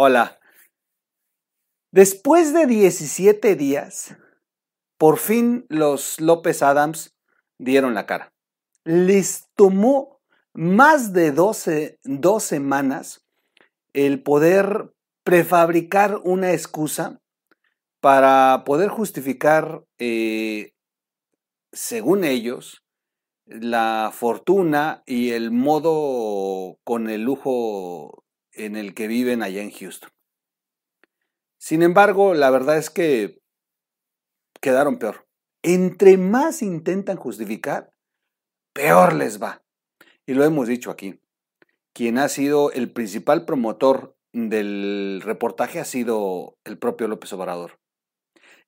Hola. Después de 17 días, por fin los López Adams dieron la cara. Les tomó más de 12, dos semanas el poder prefabricar una excusa para poder justificar, eh, según ellos, la fortuna y el modo con el lujo en el que viven allá en Houston. Sin embargo, la verdad es que quedaron peor. Entre más intentan justificar, peor les va. Y lo hemos dicho aquí. Quien ha sido el principal promotor del reportaje ha sido el propio López Obrador.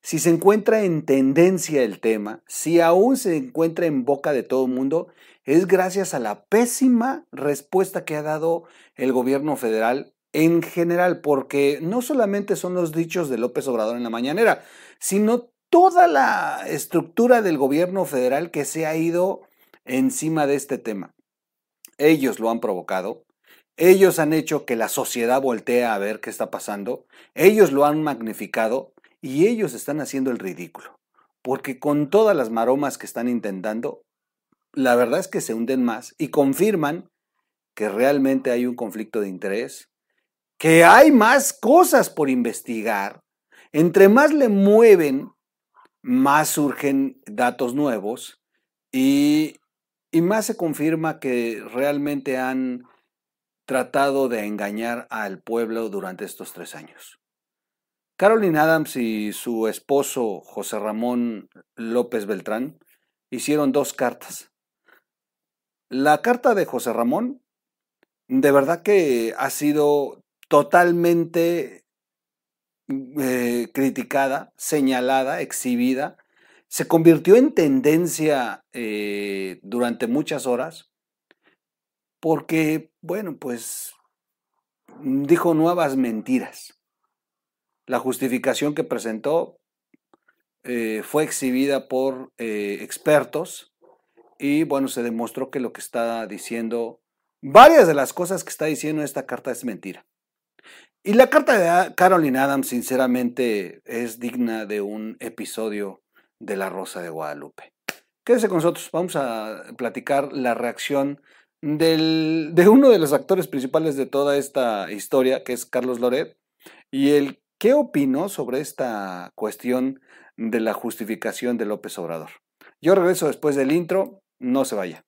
Si se encuentra en tendencia el tema, si aún se encuentra en boca de todo el mundo, es gracias a la pésima respuesta que ha dado el gobierno federal en general, porque no solamente son los dichos de López Obrador en la mañanera, sino toda la estructura del gobierno federal que se ha ido encima de este tema. Ellos lo han provocado, ellos han hecho que la sociedad voltee a ver qué está pasando, ellos lo han magnificado y ellos están haciendo el ridículo, porque con todas las maromas que están intentando, la verdad es que se hunden más y confirman que realmente hay un conflicto de interés, que hay más cosas por investigar. Entre más le mueven, más surgen datos nuevos y, y más se confirma que realmente han tratado de engañar al pueblo durante estos tres años. Carolyn Adams y su esposo José Ramón López Beltrán hicieron dos cartas. La carta de José Ramón de verdad que ha sido totalmente eh, criticada, señalada, exhibida, se convirtió en tendencia eh, durante muchas horas porque, bueno, pues dijo nuevas mentiras. La justificación que presentó eh, fue exhibida por expertos y, bueno, se demostró que lo que está diciendo, varias de las cosas que está diciendo esta carta es mentira. Y la carta de Caroline Adams, sinceramente, es digna de un episodio de La Rosa de Guadalupe. Quédese con nosotros, vamos a platicar la reacción del, de uno de los actores principales de toda esta historia, que es Carlos Loret, y el qué opinó sobre esta cuestión de la justificación de López Obrador. Yo regreso después del intro, no se vaya.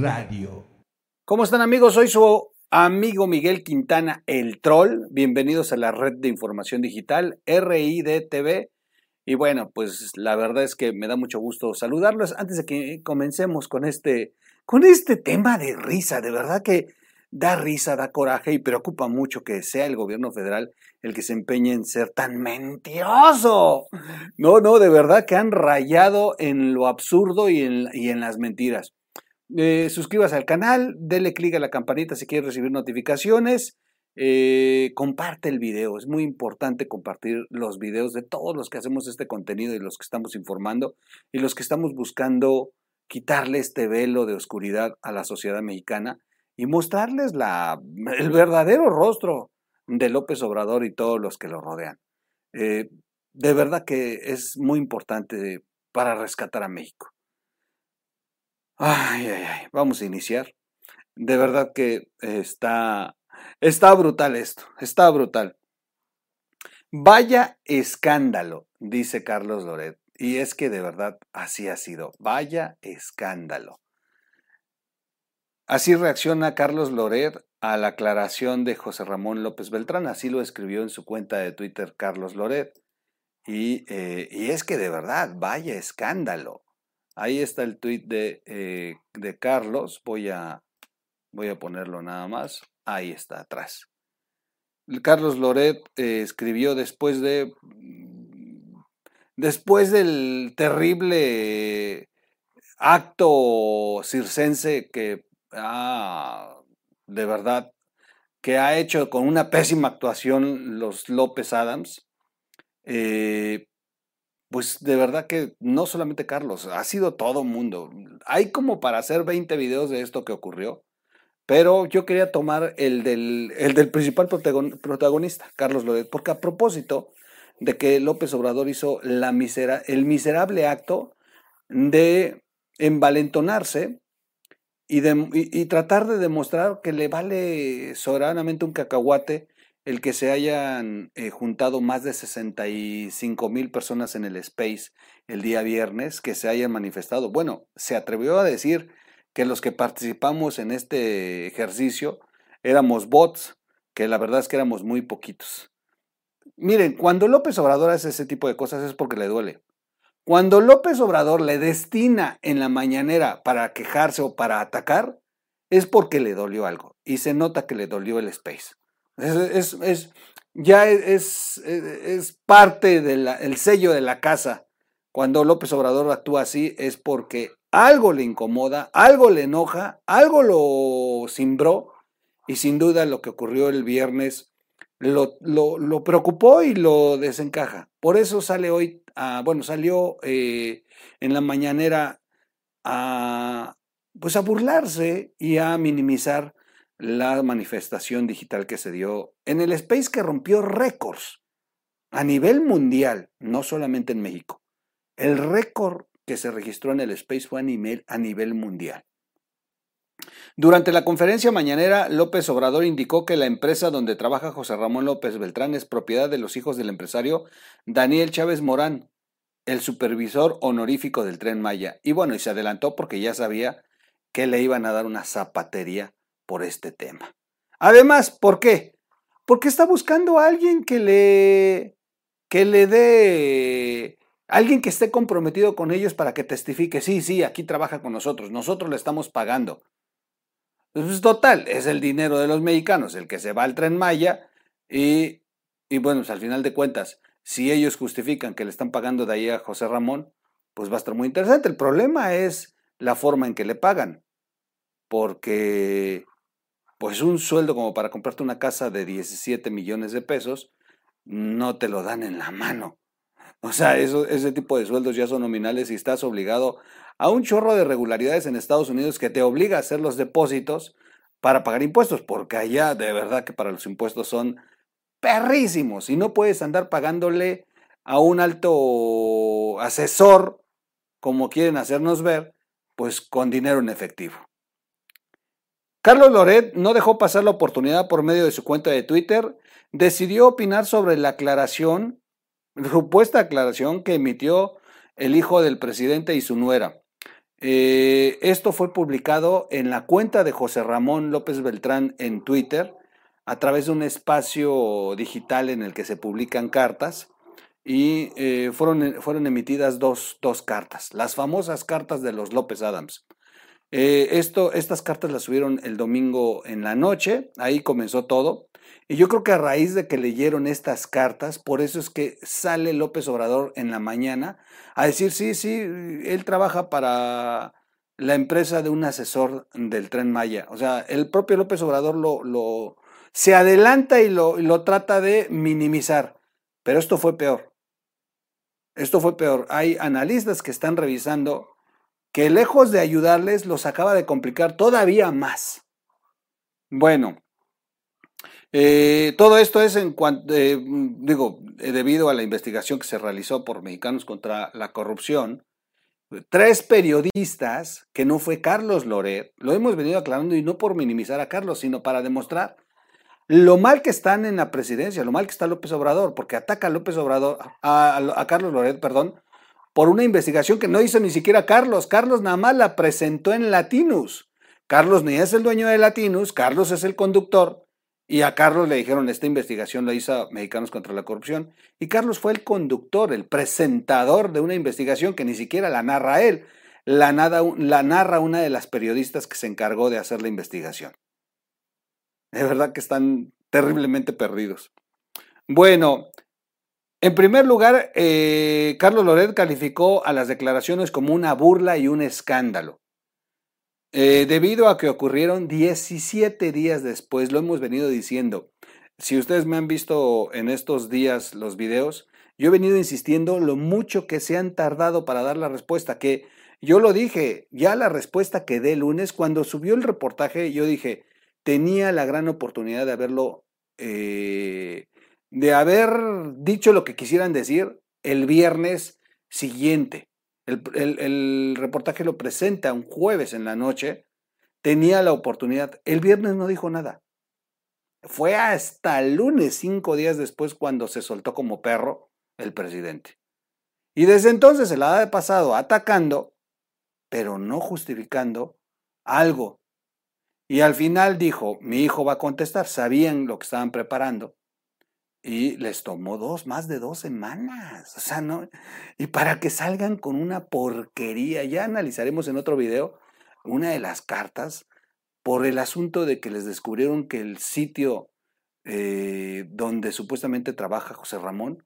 Radio. ¿Cómo están amigos? Soy su amigo Miguel Quintana, el troll. Bienvenidos a la red de información digital RIDTV. Y bueno, pues la verdad es que me da mucho gusto saludarlos. Antes de que comencemos con este, con este tema de risa, de verdad que da risa, da coraje y preocupa mucho que sea el gobierno federal el que se empeñe en ser tan mentiroso. No, no, de verdad que han rayado en lo absurdo y en, y en las mentiras. Eh, suscríbase al canal, dele clic a la campanita si quiere recibir notificaciones. Eh, comparte el video, es muy importante compartir los videos de todos los que hacemos este contenido y los que estamos informando y los que estamos buscando quitarle este velo de oscuridad a la sociedad mexicana y mostrarles el verdadero rostro de López Obrador y todos los que lo rodean. Eh, de verdad que es muy importante para rescatar a México. Ay, ay, ay, vamos a iniciar. De verdad que está, está brutal esto, está brutal. Vaya escándalo, dice Carlos Loret. Y es que de verdad así ha sido. Vaya escándalo. Así reacciona Carlos Loret a la aclaración de José Ramón López Beltrán. Así lo escribió en su cuenta de Twitter Carlos Loret. Y, eh, y es que de verdad, vaya escándalo. Ahí está el tweet de, eh, de Carlos. Voy a, voy a ponerlo nada más. Ahí está, atrás. Carlos Loret eh, escribió después de. Después del terrible acto circense que ha de verdad que ha hecho con una pésima actuación los López Adams, eh, pues de verdad que no solamente Carlos, ha sido todo mundo. Hay como para hacer 20 videos de esto que ocurrió, pero yo quería tomar el del, el del principal protagonista, Carlos Loret, porque a propósito de que López Obrador hizo la misera, el miserable acto de envalentonarse y, de, y, tratar de demostrar que le vale soberanamente un cacahuate el que se hayan eh, juntado más de 65 mil personas en el Space el día viernes, que se hayan manifestado. Bueno, se atrevió a decir que los que participamos en este ejercicio éramos bots, que la verdad es que éramos muy poquitos. Miren, cuando López Obrador hace ese tipo de cosas es porque le duele. Cuando López Obrador le destina en la mañanera para quejarse o para atacar, es porque le dolió algo. Y se nota que le dolió el space. Es, ya es, es parte del sello de la casa. Cuando López Obrador actúa así es porque algo le incomoda, algo le enoja, algo lo cimbró y sin duda lo que ocurrió el viernes lo, lo, preocupó y lo desencaja. Por eso sale hoy, bueno, salió eh, en la mañanera a, pues a burlarse y a minimizar la manifestación digital que se dio en el space que rompió récords a nivel mundial, no solamente en México. El récord que se registró en el space fue a nivel, a nivel mundial. Durante la conferencia mañanera, López Obrador indicó que la empresa donde trabaja José Ramón López Beltrán es propiedad de los hijos del empresario Daniel Chávez Morán, el supervisor honorífico del tren Maya. Y bueno, y se adelantó porque ya sabía que le iban a dar una zapatería por este tema. Además, ¿por qué? Porque está buscando a alguien que le que le dé alguien que esté comprometido con ellos para que testifique, sí, sí, aquí trabaja con nosotros, nosotros le estamos pagando. Pues total, es el dinero de los mexicanos el que se va al tren Maya y, y bueno, pues al final de cuentas, si ellos justifican que le están pagando de ahí a José Ramón, pues va a estar muy interesante. El problema es la forma en que le pagan, porque pues un sueldo como para comprarte una casa de 17 millones de pesos, no te lo dan en la mano. O sea, ese tipo de sueldos ya son nominales y estás obligado a un chorro de regularidades en Estados Unidos que te obliga a hacer los depósitos para pagar impuestos, porque allá de verdad que para los impuestos son perrísimos y no puedes andar pagándole a un alto asesor, como quieren hacernos ver, pues con dinero en efectivo. Carlos Loret no dejó pasar la oportunidad por medio de su cuenta de Twitter, decidió opinar sobre la aclaración, supuesta aclaración que emitió el hijo del presidente y su nuera. Eh, esto fue publicado en la cuenta de José Ramón López Beltrán en Twitter a través de un espacio digital en el que se publican cartas y eh, fueron, fueron emitidas dos, dos, cartas, las famosas cartas de los López Adams. Eh, esto, estas cartas las subieron el domingo en la noche, ahí comenzó todo. Y yo creo que a raíz de que leyeron estas cartas, por eso es que sale López Obrador en la mañana a decir, sí, sí, él trabaja para la empresa de un asesor del tren Maya. O sea, el propio López Obrador lo, lo se adelanta y lo, lo trata de minimizar. Pero esto fue peor. Esto fue peor. Hay analistas que están revisando que lejos de ayudarles los acaba de complicar todavía más. Bueno, eh, todo esto es en cuanto, eh, digo, eh, debido a la investigación que se realizó por Mexicanos contra la Corrupción. Tres periodistas, que no fue Carlos Loret, lo hemos venido aclarando y no por minimizar a Carlos, sino para demostrar lo mal que están en la presidencia, lo mal que está López Obrador, porque ataca a López Obrador, a, a Carlos Loret, perdón, por una investigación que no hizo ni siquiera Carlos. Carlos nada más la presentó en Latinus. Carlos ni es el dueño de Latinus, Carlos es el conductor y a Carlos le dijeron, esta investigación la hizo Mexicanos contra la Corrupción. Y Carlos fue el conductor, el presentador de una investigación que ni siquiera la narra él, la, la narra una de las periodistas que se encargó de hacer la investigación. De verdad que están terriblemente perdidos. Bueno, en primer lugar, eh, Carlos Loret calificó a las declaraciones como una burla y un escándalo. eh, debido a que ocurrieron 17 días después, lo hemos venido diciendo. Si ustedes me han visto en estos días los videos, yo he venido insistiendo lo mucho que se han tardado para dar la respuesta, que yo lo dije, ya la respuesta que dé lunes, cuando subió el reportaje, yo dije, tenía la gran oportunidad de haberlo, eh, de haber dicho lo que quisieran decir el viernes siguiente. El, reportaje lo presenta un jueves en la noche. Tenía la oportunidad. El viernes no dijo nada. Fue hasta el lunes, cinco días después, cuando se soltó como perro el presidente. Y desde entonces se la ha pasado atacando, pero no justificando algo. Y al final dijo, mi hijo va a contestar, sabían lo que estaban preparando. Y les tomó dos, más de dos semanas. O sea, no. Y para que salgan con una porquería, ya analizaremos en otro video una de las cartas por el asunto de que les descubrieron que el sitio eh, donde supuestamente trabaja José Ramón,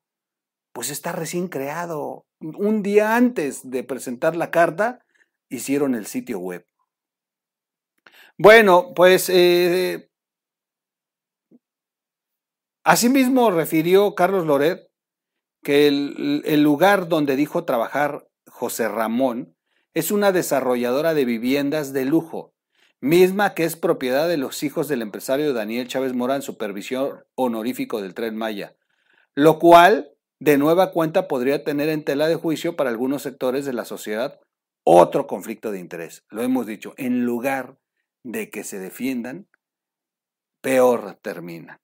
pues está recién creado. Un día antes de presentar la carta, hicieron el sitio web. Bueno, pues eh, Asimismo, refirió Carlos Loret que el, lugar donde dijo trabajar José Ramón es una desarrolladora de viviendas de lujo, misma que es propiedad de los hijos del empresario Daniel Chávez Morán, supervisor honorífico del tren Maya, lo cual de nueva cuenta podría tener en tela de juicio para algunos sectores de la sociedad otro conflicto de interés. Lo hemos dicho, en lugar de que se defiendan, peor termina.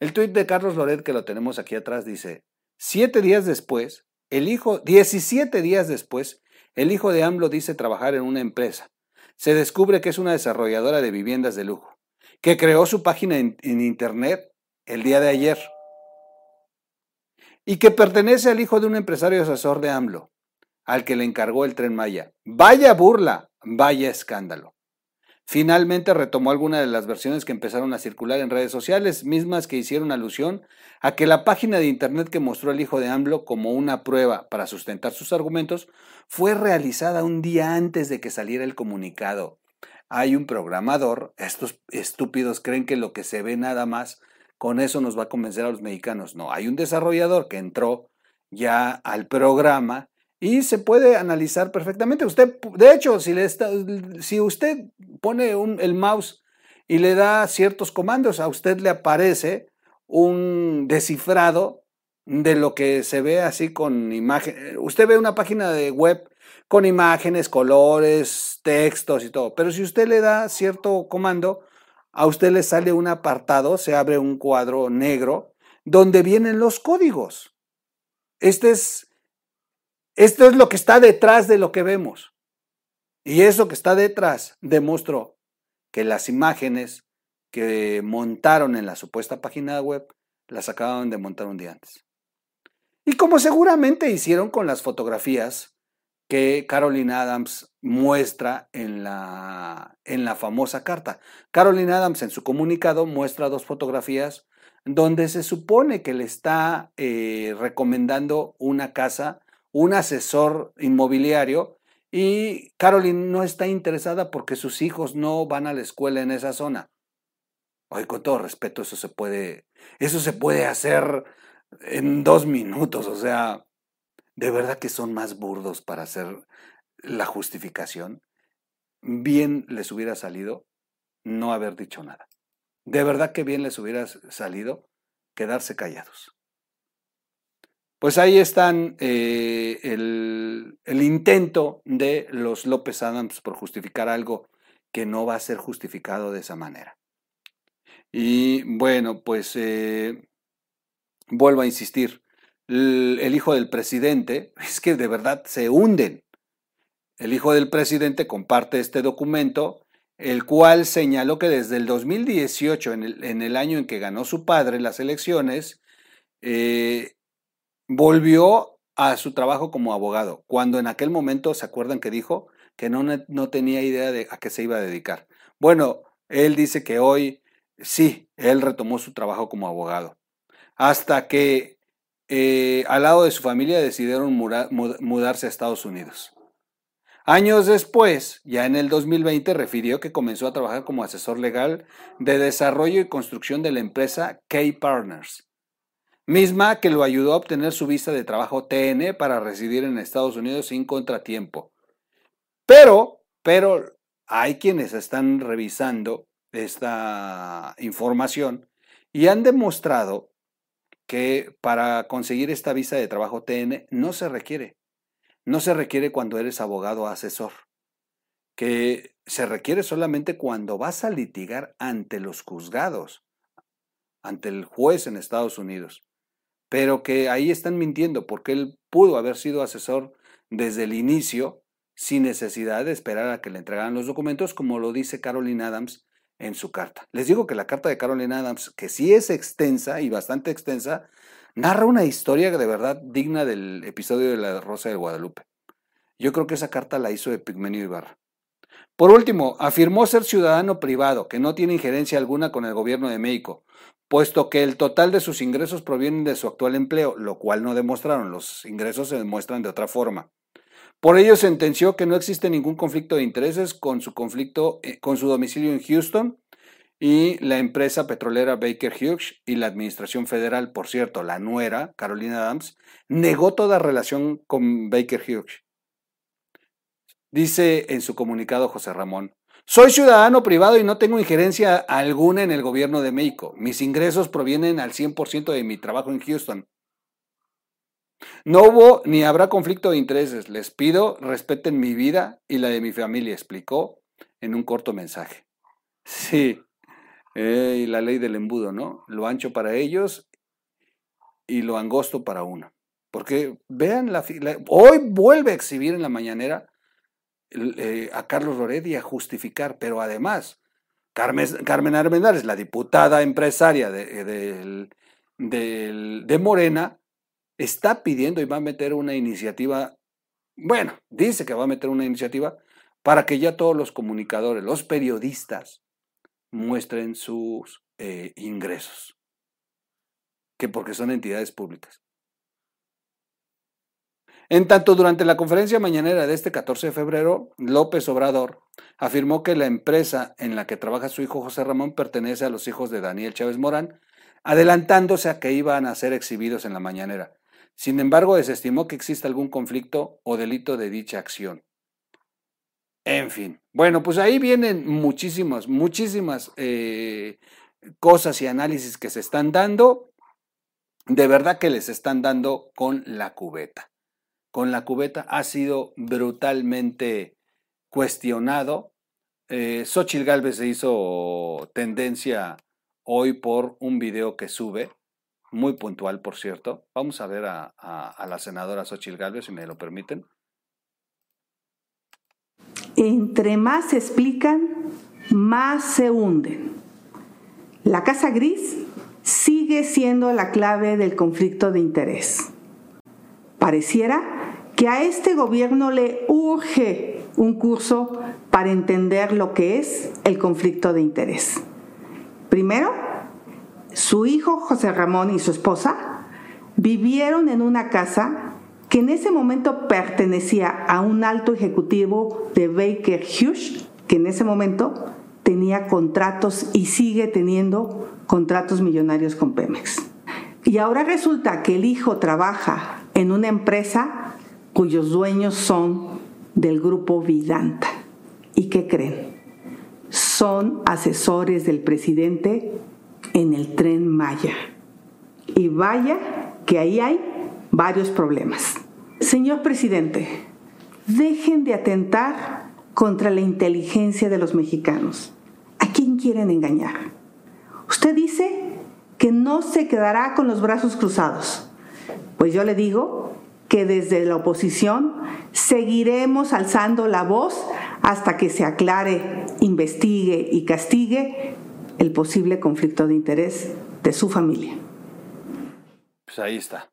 El tuit de Carlos Loret, que lo tenemos aquí atrás, dice, siete días después, el hijo, 17 días después, el hijo de AMLO dice trabajar en una empresa. Se descubre que es una desarrolladora de viviendas de lujo, que creó su página en, en Internet el día de ayer y que pertenece al hijo de un empresario asesor de AMLO, al que le encargó el tren Maya. Vaya burla, vaya escándalo. Finalmente retomó algunas de las versiones que empezaron a circular en redes sociales, mismas que hicieron alusión a que la página de internet que mostró el hijo de AMLO como una prueba para sustentar sus argumentos fue realizada un día antes de que saliera el comunicado. Hay un programador, estos estúpidos creen que lo que se ve nada más con eso nos va a convencer a los mexicanos. No, hay un desarrollador que entró ya al programa y se puede analizar perfectamente. Usted, de hecho, si, le está, si usted pone el mouse y le da ciertos comandos, a usted le aparece un descifrado de lo que se ve así con imagen. Usted ve una página de web con imágenes, colores, textos y todo. Pero si usted le da cierto comando, a usted le sale un apartado, se abre un cuadro negro donde vienen los códigos. Este es esto es lo que está detrás de lo que vemos. Y eso que está detrás demostró que las imágenes que montaron en la supuesta página web las acababan de montar un día antes. Y como seguramente hicieron con las fotografías que Caroline Adams muestra en la, en la famosa carta. Caroline Adams en su comunicado muestra dos fotografías donde se supone que le está eh, recomendando una casa un asesor inmobiliario y Caroline no está interesada porque sus hijos no van a la escuela en esa zona. Hoy con todo respeto, eso se puede, eso se puede hacer en dos minutos, o sea, de verdad que son más burdos para hacer la justificación. Bien les hubiera salido no haber dicho nada. De verdad que bien les hubiera salido quedarse callados. Pues ahí están eh, el, intento de los López Adams por justificar algo que no va a ser justificado de esa manera. Y bueno, pues eh, vuelvo a insistir, el, hijo del presidente, es que de verdad se hunden. El hijo del presidente comparte este documento, el cual señaló que desde el 2018, en el, en el año en que ganó su padre las elecciones, eh, volvió a su trabajo como abogado, cuando en aquel momento se acuerdan que dijo que no, no tenía idea de a qué se iba a dedicar. Bueno, él dice que hoy sí, él retomó su trabajo como abogado, hasta que eh, al lado de su familia decidieron mudarse a Estados Unidos. Años después, ya en el 2020, refirió que comenzó a trabajar como asesor legal de desarrollo y construcción de la empresa K-Partners, misma que lo ayudó a obtener su visa de trabajo TN para residir en Estados Unidos sin contratiempo. Pero, pero hay quienes están revisando esta información y han demostrado que para conseguir esta visa de trabajo TN no se requiere. No se requiere cuando eres abogado asesor, que se requiere solamente cuando vas a litigar ante los juzgados, ante el juez en Estados Unidos, pero que ahí están mintiendo porque él pudo haber sido asesor desde el inicio sin necesidad de esperar a que le entregaran los documentos, como lo dice Caroline Adams en su carta. Les digo que la carta de Caroline Adams, que sí es extensa y bastante extensa, narra una historia de verdad digna del episodio de la Rosa de Guadalupe. Yo creo que esa carta la hizo de Pigmenio Ibarra. Por último, afirmó ser ciudadano privado, que no tiene injerencia alguna con el gobierno de México, puesto que el total de sus ingresos provienen de su actual empleo, lo cual no demostraron, los ingresos se demuestran de otra forma. Por ello sentenció que no existe ningún conflicto de intereses con su conflicto eh, con su domicilio en Houston y la empresa petrolera Baker Hughes y la Administración Federal, por cierto, la nuera, Carolina Adams, negó toda relación con Baker Hughes. Dice en su comunicado José Ramón, soy ciudadano privado y no tengo injerencia alguna en el gobierno de México. Mis ingresos provienen al 100% de mi trabajo en Houston. No hubo ni habrá conflicto de intereses. Les pido respeten mi vida y la de mi familia, explicó en un corto mensaje. Sí, eh, la ley del embudo, ¿no? Lo ancho para ellos y lo angosto para uno. Porque vean, la, hoy vuelve a exhibir en la mañanera eh, a Carlos Loretti a justificar, pero además, Carmen, Carmen la diputada empresaria de, de Morena, está pidiendo y va a meter una iniciativa, bueno, dice que va a meter una iniciativa para que ya todos los comunicadores, los periodistas, muestren sus eh, ingresos, que porque son entidades públicas. En tanto, durante la conferencia mañanera de este 14 de febrero, López Obrador afirmó que la empresa en la que trabaja su hijo José Ramón pertenece a los hijos de Daniel Chávez Morán, adelantándose a que iban a ser exhibidos en la mañanera. Sin embargo, desestimó que exista algún conflicto o delito de dicha acción. En fin, bueno, pues ahí vienen muchísimas, muchísimas eh, cosas y análisis que se están dando. De verdad que les están dando con la cubeta. Con la cubeta ha sido brutalmente cuestionado. Eh, Xochitl Galvez se hizo tendencia hoy por un video que sube, muy puntual, por cierto. Vamos a ver a, a la senadora Xochitl Galvez, si me lo permiten. Entre más se explican, más se hunden. La Casa Gris sigue siendo la clave del conflicto de interés. Pareciera que a este gobierno le urge un curso para entender lo que es el conflicto de interés. Primero, su hijo José Ramón y su esposa vivieron en una casa que en ese momento pertenecía a un alto ejecutivo de Baker Hughes, que en ese momento tenía contratos y sigue teniendo contratos millonarios con Pemex. Y ahora resulta que el hijo trabaja en una empresa cuyos dueños son del grupo Vidanta. ¿Y qué creen? Son asesores del presidente en el tren Maya. Y vaya que ahí hay varios problemas. Señor presidente, dejen de atentar contra la inteligencia de los mexicanos. ¿A quién quieren engañar? Usted dice que no se quedará con los brazos cruzados. Pues yo le digo que desde la oposición seguiremos alzando la voz hasta que se aclare, investigue y castigue el posible conflicto de interés de su familia. Pues ahí está.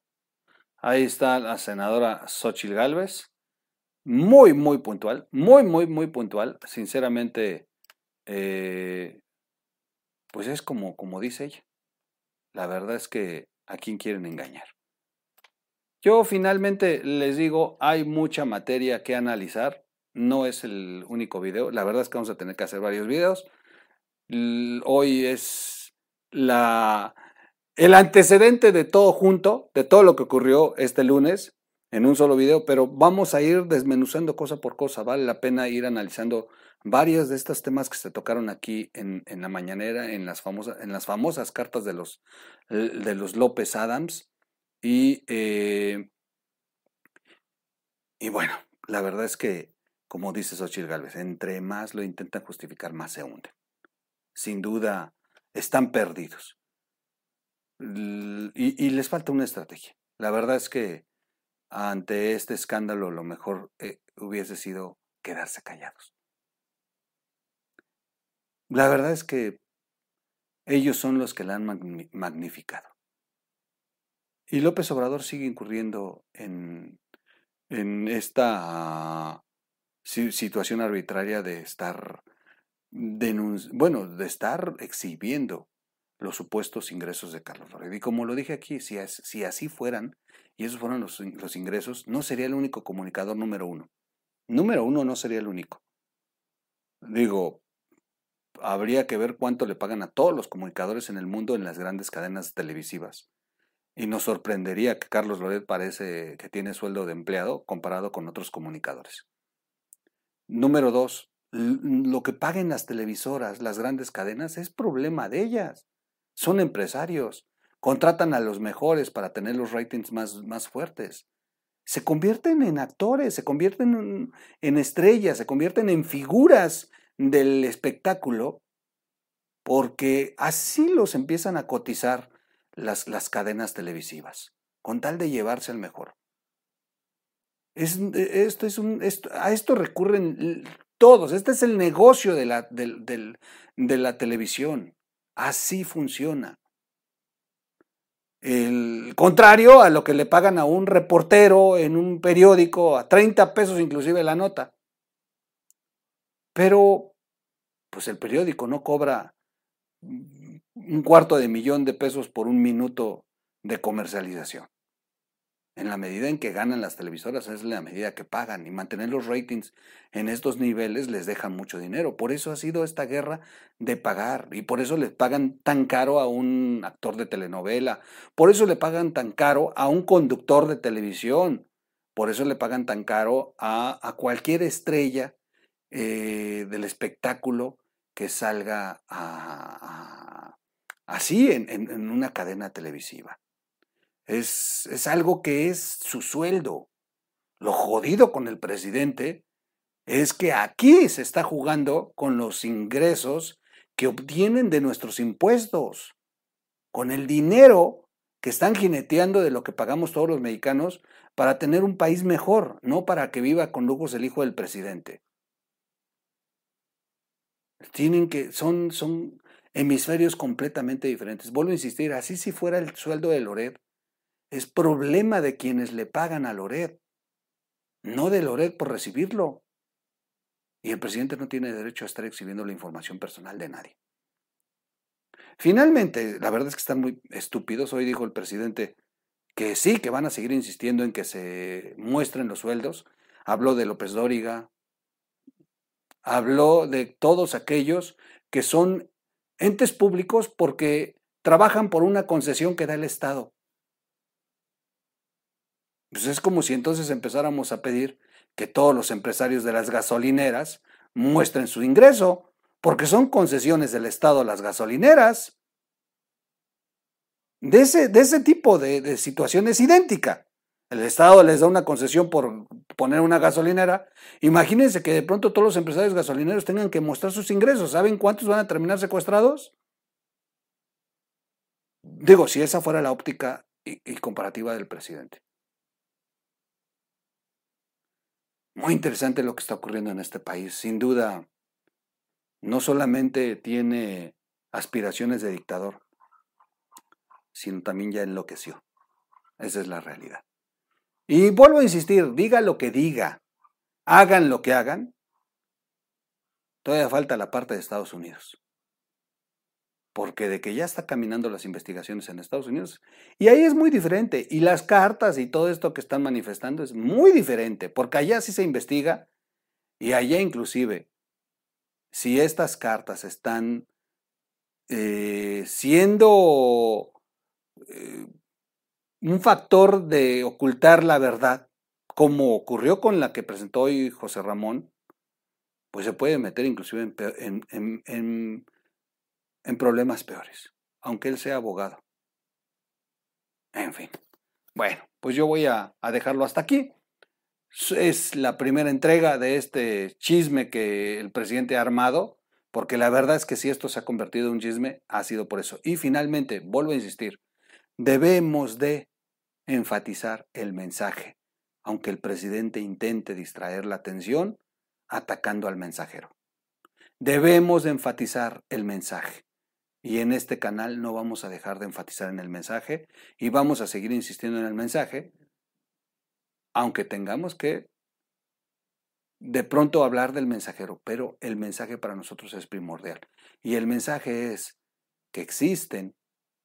Ahí está la senadora Xochil Gálvez. Muy, muy puntual. Muy, muy, muy puntual. Sinceramente, eh, pues es como, como dice ella. La verdad es que a quién quieren engañar. Yo finalmente les digo, hay mucha materia que analizar. no es el único video. La verdad es que vamos a tener que hacer varios videos. Hoy es la, el antecedente de todo junto, de todo lo que ocurrió este lunes en un solo video, pero vamos a ir desmenuzando cosa por cosa. Vale la pena ir analizando varios de estos temas que se tocaron aquí en, la mañanera, en las, famosas, en las famosas cartas de los, de los López Adams. Y, eh, y bueno, la verdad es que, como dice Xochitl Gálvez, entre más lo intentan justificar, más se hunden. Sin duda, están perdidos. Y, les falta una estrategia. La verdad es que ante este escándalo lo mejor eh, hubiese sido quedarse callados. La verdad es que ellos son los que la han magnificado. Y López Obrador sigue incurriendo en, en esta situación arbitraria de estar bueno, de estar exhibiendo los supuestos ingresos de Carlos Loret. Y como lo dije aquí, si, así fueran, y esos fueron los, los ingresos, no sería el único comunicador número uno. Número uno no sería el único. Digo, habría que ver cuánto le pagan a todos los comunicadores en el mundo en las grandes cadenas televisivas. Y nos sorprendería que Carlos Loret parece que tiene sueldo de empleado comparado con otros comunicadores. Número dos, lo que paguen las televisoras, las grandes cadenas, es problema de ellas. Son empresarios, contratan a los mejores para tener los ratings más, más fuertes. Se convierten en actores, se convierten en, en estrellas, se convierten en figuras del espectáculo, porque así los empiezan a cotizar las, las cadenas televisivas, con tal de llevarse al mejor. Es, esto es un, a esto recurren todos. Este es el negocio de la, de la televisión. Así funciona. El contrario a lo que le pagan a un reportero en un periódico a 30 pesos inclusive la nota. Pero, pues el periódico no cobra un cuarto de millón de pesos por un minuto de comercialización. En la medida en que ganan las televisoras es la medida que pagan y mantener los ratings en estos niveles les deja mucho dinero. Por eso ha sido esta guerra de pagar y por eso les pagan tan caro a un actor de telenovela, por eso le pagan tan caro a un conductor de televisión, por eso le pagan tan caro a, cualquier estrella eh, del espectáculo que salga así en, una cadena televisiva. Es, es algo que es su sueldo. Lo jodido con el presidente es que aquí se está jugando con los ingresos que obtienen de nuestros impuestos, con el dinero que están jineteando de lo que pagamos todos los mexicanos para tener un país mejor, no para que viva con lujos el hijo del presidente. Tienen que, son, son hemisferios completamente diferentes. Vuelvo a insistir, así si fuera el sueldo de Loret, es problema de quienes le pagan a Loret, no de Loret por recibirlo. Y el presidente no tiene derecho a estar exhibiendo la información personal de nadie. Finalmente, la verdad es que están muy estúpidos. Hoy dijo el presidente que sí, que van a seguir insistiendo en que se muestren los sueldos. Habló de López Dóriga, habló de todos aquellos que son entes públicos porque trabajan por una concesión que da el Estado. Pues es como si entonces empezáramos a pedir que todos los empresarios de las gasolineras muestren su ingreso, porque son concesiones del Estado las gasolineras. De ese, de ese tipo de, de situación es idéntica el Estado les da una concesión por poner una gasolinera, imagínense que de pronto todos los empresarios gasolineros tengan que mostrar sus ingresos. ¿Saben cuántos van a terminar secuestrados? Digo, si esa fuera la óptica y, comparativa del presidente. Muy interesante lo que está ocurriendo en este país. Sin duda, no solamente tiene aspiraciones de dictador, sino también ya enloqueció. Esa es la realidad. Y vuelvo a insistir, diga lo que diga, hagan lo que hagan, todavía falta la parte de Estados Unidos. Porque de que ya está caminando las investigaciones en Estados Unidos, y ahí es muy diferente, y las cartas y todo esto que están manifestando es muy diferente, porque allá sí se investiga Y allá inclusive, si estas cartas están eh, siendo eh, un factor de ocultar la verdad, como ocurrió con la que presentó hoy José Ramón, pues se puede meter inclusive en, problemas peores, aunque él sea abogado. En fin. Bueno, pues yo voy a, dejarlo hasta aquí. Es la primera entrega de este chisme que el presidente ha armado, porque la verdad es que si esto se ha convertido en un chisme, ha sido por eso. Y finalmente, vuelvo a insistir, debemos de enfatizar el mensaje, aunque el presidente intente distraer la atención atacando al mensajero. Debemos de enfatizar el mensaje. Y en este canal no vamos a dejar de enfatizar en el mensaje y vamos a seguir insistiendo en el mensaje, aunque tengamos que de pronto hablar del mensajero, pero el mensaje para nosotros es primordial. Y el mensaje es que existen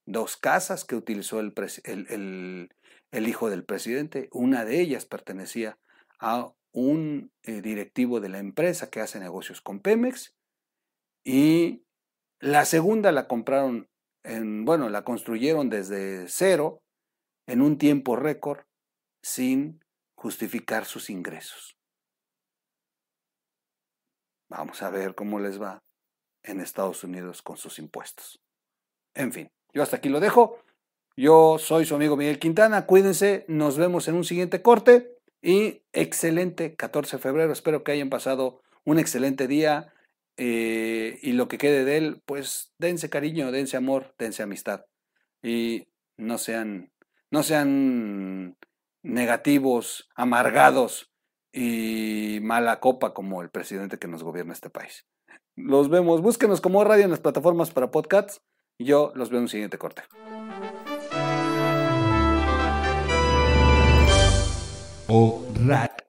dos casas que utilizó el, hijo del presidente. Una de ellas pertenecía a un eh, directivo de la empresa que hace negocios con Pemex y la segunda la compraron, en, bueno, la construyeron desde cero en un tiempo récord sin justificar sus ingresos. Vamos a ver cómo les va en Estados Unidos con sus impuestos. En fin, yo hasta aquí lo dejo. Yo soy su amigo Miguel Quintana. Cuídense, nos vemos en un siguiente corte y excelente 14 de febrero. Espero que hayan pasado un excelente día eh, y lo que quede de él, pues dense cariño, dense amor, dense amistad. Y no sean, no sean negativos, amargados y mala copa como el presidente que nos gobierna este país. Los vemos, búsquenos como radio en las plataformas para podcasts. Yo los veo en un siguiente corte. O radio.